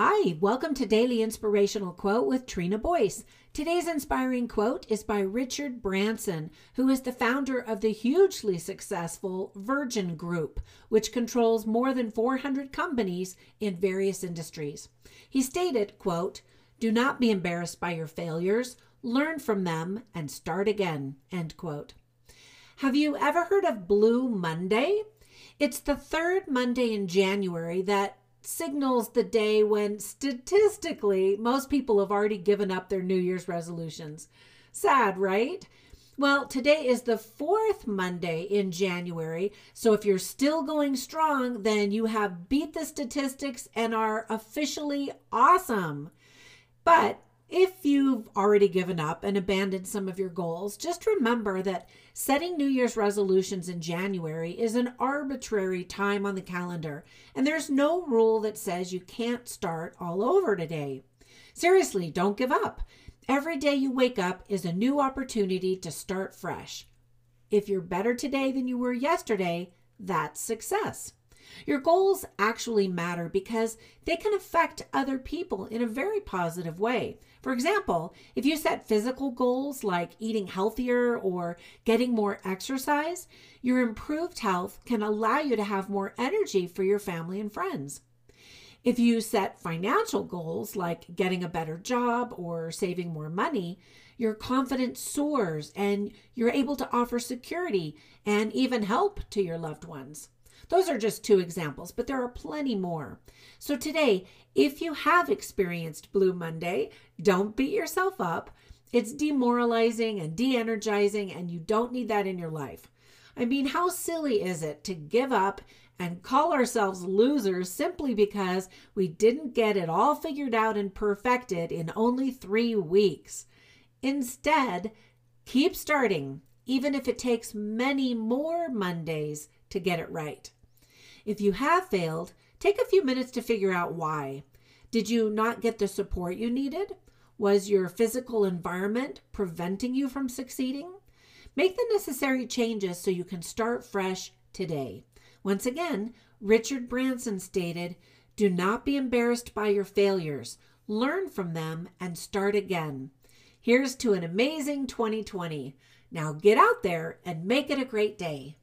Hi, welcome to Daily Inspirational Quote with Trina Boyce. Today's inspiring quote is by Richard Branson, who is the founder of the hugely successful Virgin Group, which controls more than 400 companies in various industries. He stated, quote, "Do not be embarrassed by your failures, learn from them and start again." End quote. Have you ever heard of Blue Monday? It's the third Monday in January that signals the day when statistically most people have already given up their New Year's resolutions. Sad, right? Well, today is the fourth Monday in January. So if you're still going strong, then you have beat the statistics and are officially awesome. But if you've already given up and abandoned some of your goals, just remember that setting New Year's resolutions in January is an arbitrary time on the calendar, and there's no rule that says you can't start all over today. Seriously, don't give up. Every day you wake up is a new opportunity to start fresh. If you're better today than you were yesterday, that's success. Your goals actually matter because they can affect other people in a very positive way. For example, if you set physical goals like eating healthier or getting more exercise, your improved health can allow you to have more energy for your family and friends. If you set financial goals like getting a better job or saving more money, your confidence soars and you're able to offer security and even help to your loved ones. Those are just two examples, but there are plenty more. So today, if you have experienced Blue Monday, don't beat yourself up. It's demoralizing and de energizing, and you don't need that in your life. I mean, how silly is it to give up and call ourselves losers simply because we didn't get it all figured out and perfected in only three weeks? Instead, keep starting, even if it takes many more Mondays to get it right. If you have failed, take a few minutes to figure out why. Did you not get the support you needed? Was your physical environment preventing you from succeeding? Make the necessary changes so you can start fresh today. Once again, Richard Branson stated Do not be embarrassed by your failures, learn from them, and start again. Here's to an amazing 2020. Now get out there and make it a great day.